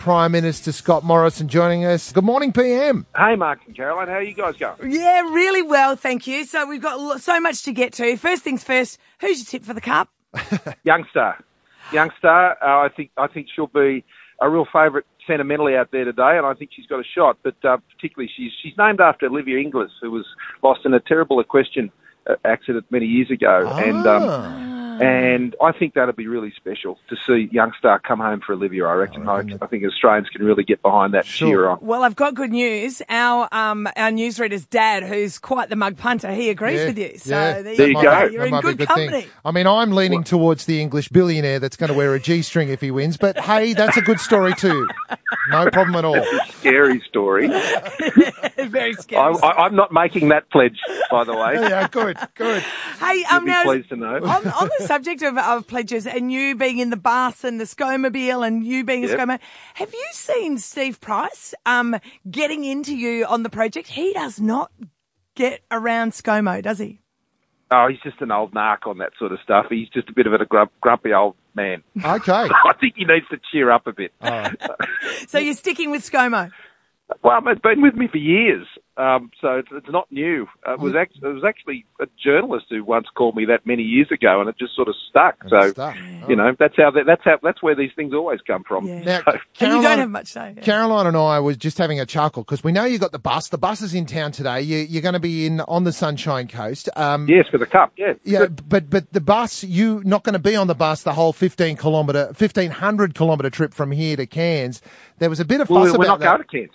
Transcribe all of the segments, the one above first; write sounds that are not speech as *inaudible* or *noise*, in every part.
Prime Minister Scott Morrison joining us. Good morning, PM. Hey, Mark and Caroline, how are you guys going? Yeah, really well, thank you. So we've got so much to get to. First things first, who's your tip for the cup? *laughs* Youngstar, Youngstar. Uh, I think I think she'll be a real favourite sentimentally out there today, and I think she's got a shot. But uh, particularly, she's she's named after Olivia Inglis, who was lost in a terrible equestrian uh, accident many years ago, and. Um, Ah. And I think that'll be really special to see Youngstar come home for Olivia. I reckon. I, I think Australians can really get behind that Sure. cheer on. Well, I've got good news. Our um, our newsreader's dad, who's quite the mug punter, he agrees Yeah, with you. So yeah. there, There you you go. go. You're That in might be a good thing. company. I mean, I'm leaning towards the English billionaire that's going to wear a G string if he wins, but hey, that's a good story too. No problem at all. Scary story. *laughs* Very I, scary. I, I'm not making that pledge, by the way. Yeah, good, good. hey, You'll um, now, pleased to know. on, on the subject of, of pledges and you being in the bus and the ScoMobile and you being a Yep. ScoMo, have you seen Steve Price um, getting into you on the project? He does not get around ScoMo, does he? Oh, he's just an old narc on that sort of stuff. He's just a bit of a grump, grumpy old man. Okay. *laughs* I think he needs to cheer up a bit. All right. *laughs* So you're sticking with ScoMo? Well, it's been with me for years, um, so it's, it's not new. Uh, it was act- it was actually a journalist who once called me that many years ago, and it just sort of stuck. So, stuck. you know, that's how they, that's how that's where these things always come from. Yeah. Now, *laughs* So- And you Caroline- don't have much say. yeah. Caroline and I was just having a chuckle because we know you got the bus. The bus is in town today. You, you're going to be in on the Sunshine Coast. Um, yes, for the cup. Yeah, Yeah, but but the bus, you not going to be on the bus the whole fifteen kilometre, fifteen hundred kilometre trip from here to Cairns. There was a bit of fuss Well, we're about not that. going to Cairns.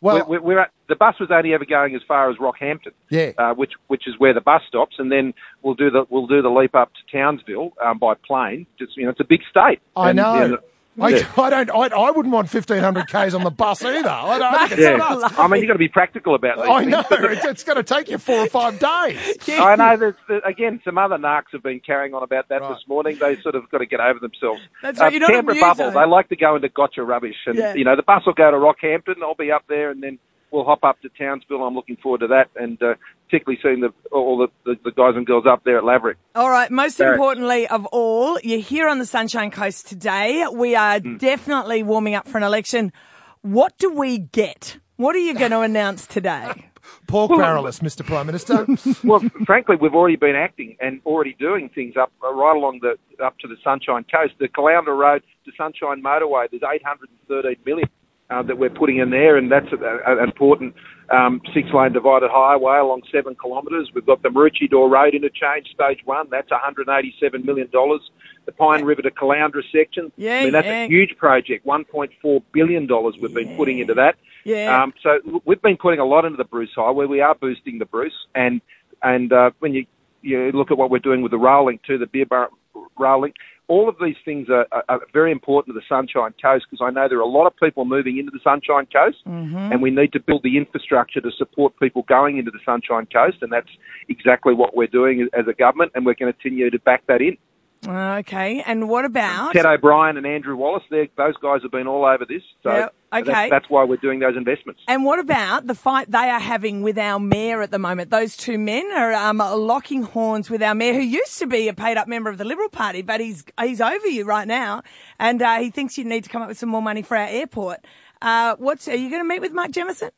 Well- we're, we're at, the bus was only ever going as far as Rockhampton, Yeah. uh, which which is where the bus stops, and then we'll do the we'll do the leap up to Townsville um, by plane. Just you know, it's a big state. I And, know. you know, I, yeah. I don't. I, I wouldn't want fifteen hundred k's on the bus either. I don't. I think it's Yeah, nuts. I mean, you've got to be practical about these I things. know. It's, it's going to take you four or five days. *laughs* I know. There's, there, again, some other narcs have been carrying on about that Right. this morning. They sort of got to get over themselves. That's right, uh, you're not Canberra amused, Bubble, though. they like to go into gotcha rubbish. And, Yeah. you know, the bus will go to Rockhampton. I'll be up there and then we'll hop up to Townsville. I'm looking forward to that. And uh, particularly seeing the, all the, the, the guys and girls up there at Lavarack. All right. Most Barrett. importantly of all, you're here on the Sunshine Coast today. We are Hmm. definitely warming up for an election. What do we get? What are you going *laughs* to announce today? Pork barrelist, Mr. Prime Minister. *laughs* well, frankly, we've already been acting and already doing things up uh, right along the up to the Sunshine Coast. The Caloundra Road to Sunshine Motorway. There's 813 million uh, that we're putting in there, and that's a- an important um, six-lane divided highway along seven kilometres. We've got the Maroochydore Road interchange, stage one. That's 187 million dollars. The Pine River to Caloundra section. Yeah, I mean that's yeah. a huge project. 1.4 billion dollars we've been putting into that. Yeah. Um, so we've been putting a lot into the Bruce Highway. We are boosting the Bruce, and and uh, when you you look at what we're doing with the rail link to the Beerwah rail link, all of these things are, are, are very important to the Sunshine Coast because I know there are a lot of people moving into the Sunshine Coast, mm-hmm. and we need to build the infrastructure to support people going into the Sunshine Coast, and that's exactly what we're doing as a government, and we're going to continue to back that in. Okay. And what about? Ted O'Brien and Andrew Wallace, they're- those guys have been all over this, so Yep, okay. that's, that's why we're doing those investments. And what about the fight they are having with our mayor at the moment? Those two men are um, locking horns with our mayor, who used to be a paid-up member of the Liberal Party, but he's he's over you right now, and uh, he thinks you need to come up with some more money for our airport. Uh, what's are you going to meet with Mike Jamieson?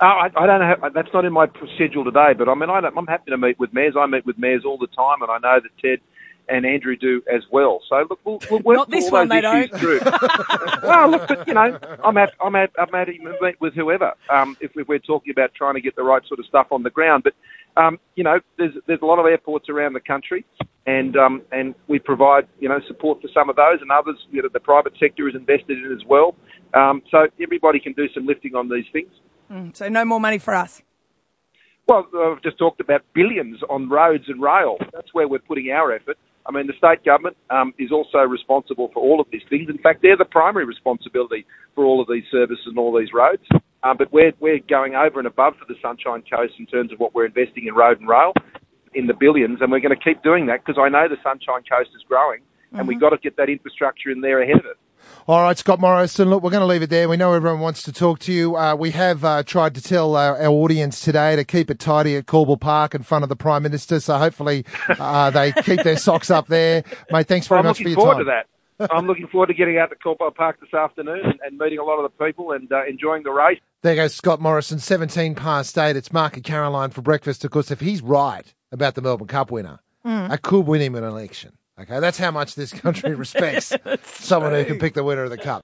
Oh, I, I don't know. That's not in my schedule today. But I mean, I don't, I'm happy to meet with mayors. I meet with mayors all the time, and I know that Ted and Andrew do as well. So look, we'll, we'll work Not this all one, those they issues through. *laughs* well, look, but you know, I'm happy. I'm happy, I'm happy to meet with whoever. Um, if, if we're talking about trying to get the right sort of stuff on the ground, but um, you know, there's there's a lot of airports around the country, and um, and we provide you know support for some of those, and others you know the private sector is invested in as well. Um, so everybody can do some lifting on these things. So no more money for us. Well, I've just talked about billions on roads and rail. That's where we're putting our effort. I mean, the state government um, is also responsible for all of these things. In fact, they're the primary responsibility for all of these services and all these roads. Um, but we're, we're going over and above for the Sunshine Coast in terms of what we're investing in road and rail in the billions, and we're going to keep doing that because I know the Sunshine Coast is growing, and we've got to get that infrastructure in there ahead of it. All right, Scott Morrison. Look, we're going to leave it there. We know everyone wants to talk to you. Uh, we have uh, tried to tell our, our, audience today to keep it tidy at Corbould Park in front of the Prime Minister. So hopefully uh, they keep their socks up there. Mate, thanks very much for your time. I'm looking forward to that. I'm looking forward to getting out to Corbould Park this afternoon and, and, meeting a lot of the people and uh, enjoying the race. There goes Scott Morrison, 17 past 8. It's Mark and Caroline for breakfast. Of course, if he's right about the Melbourne Cup winner, mm. I could win him an election. Okay, that's how much this country *laughs* respects someone who can pick the winner of the cup.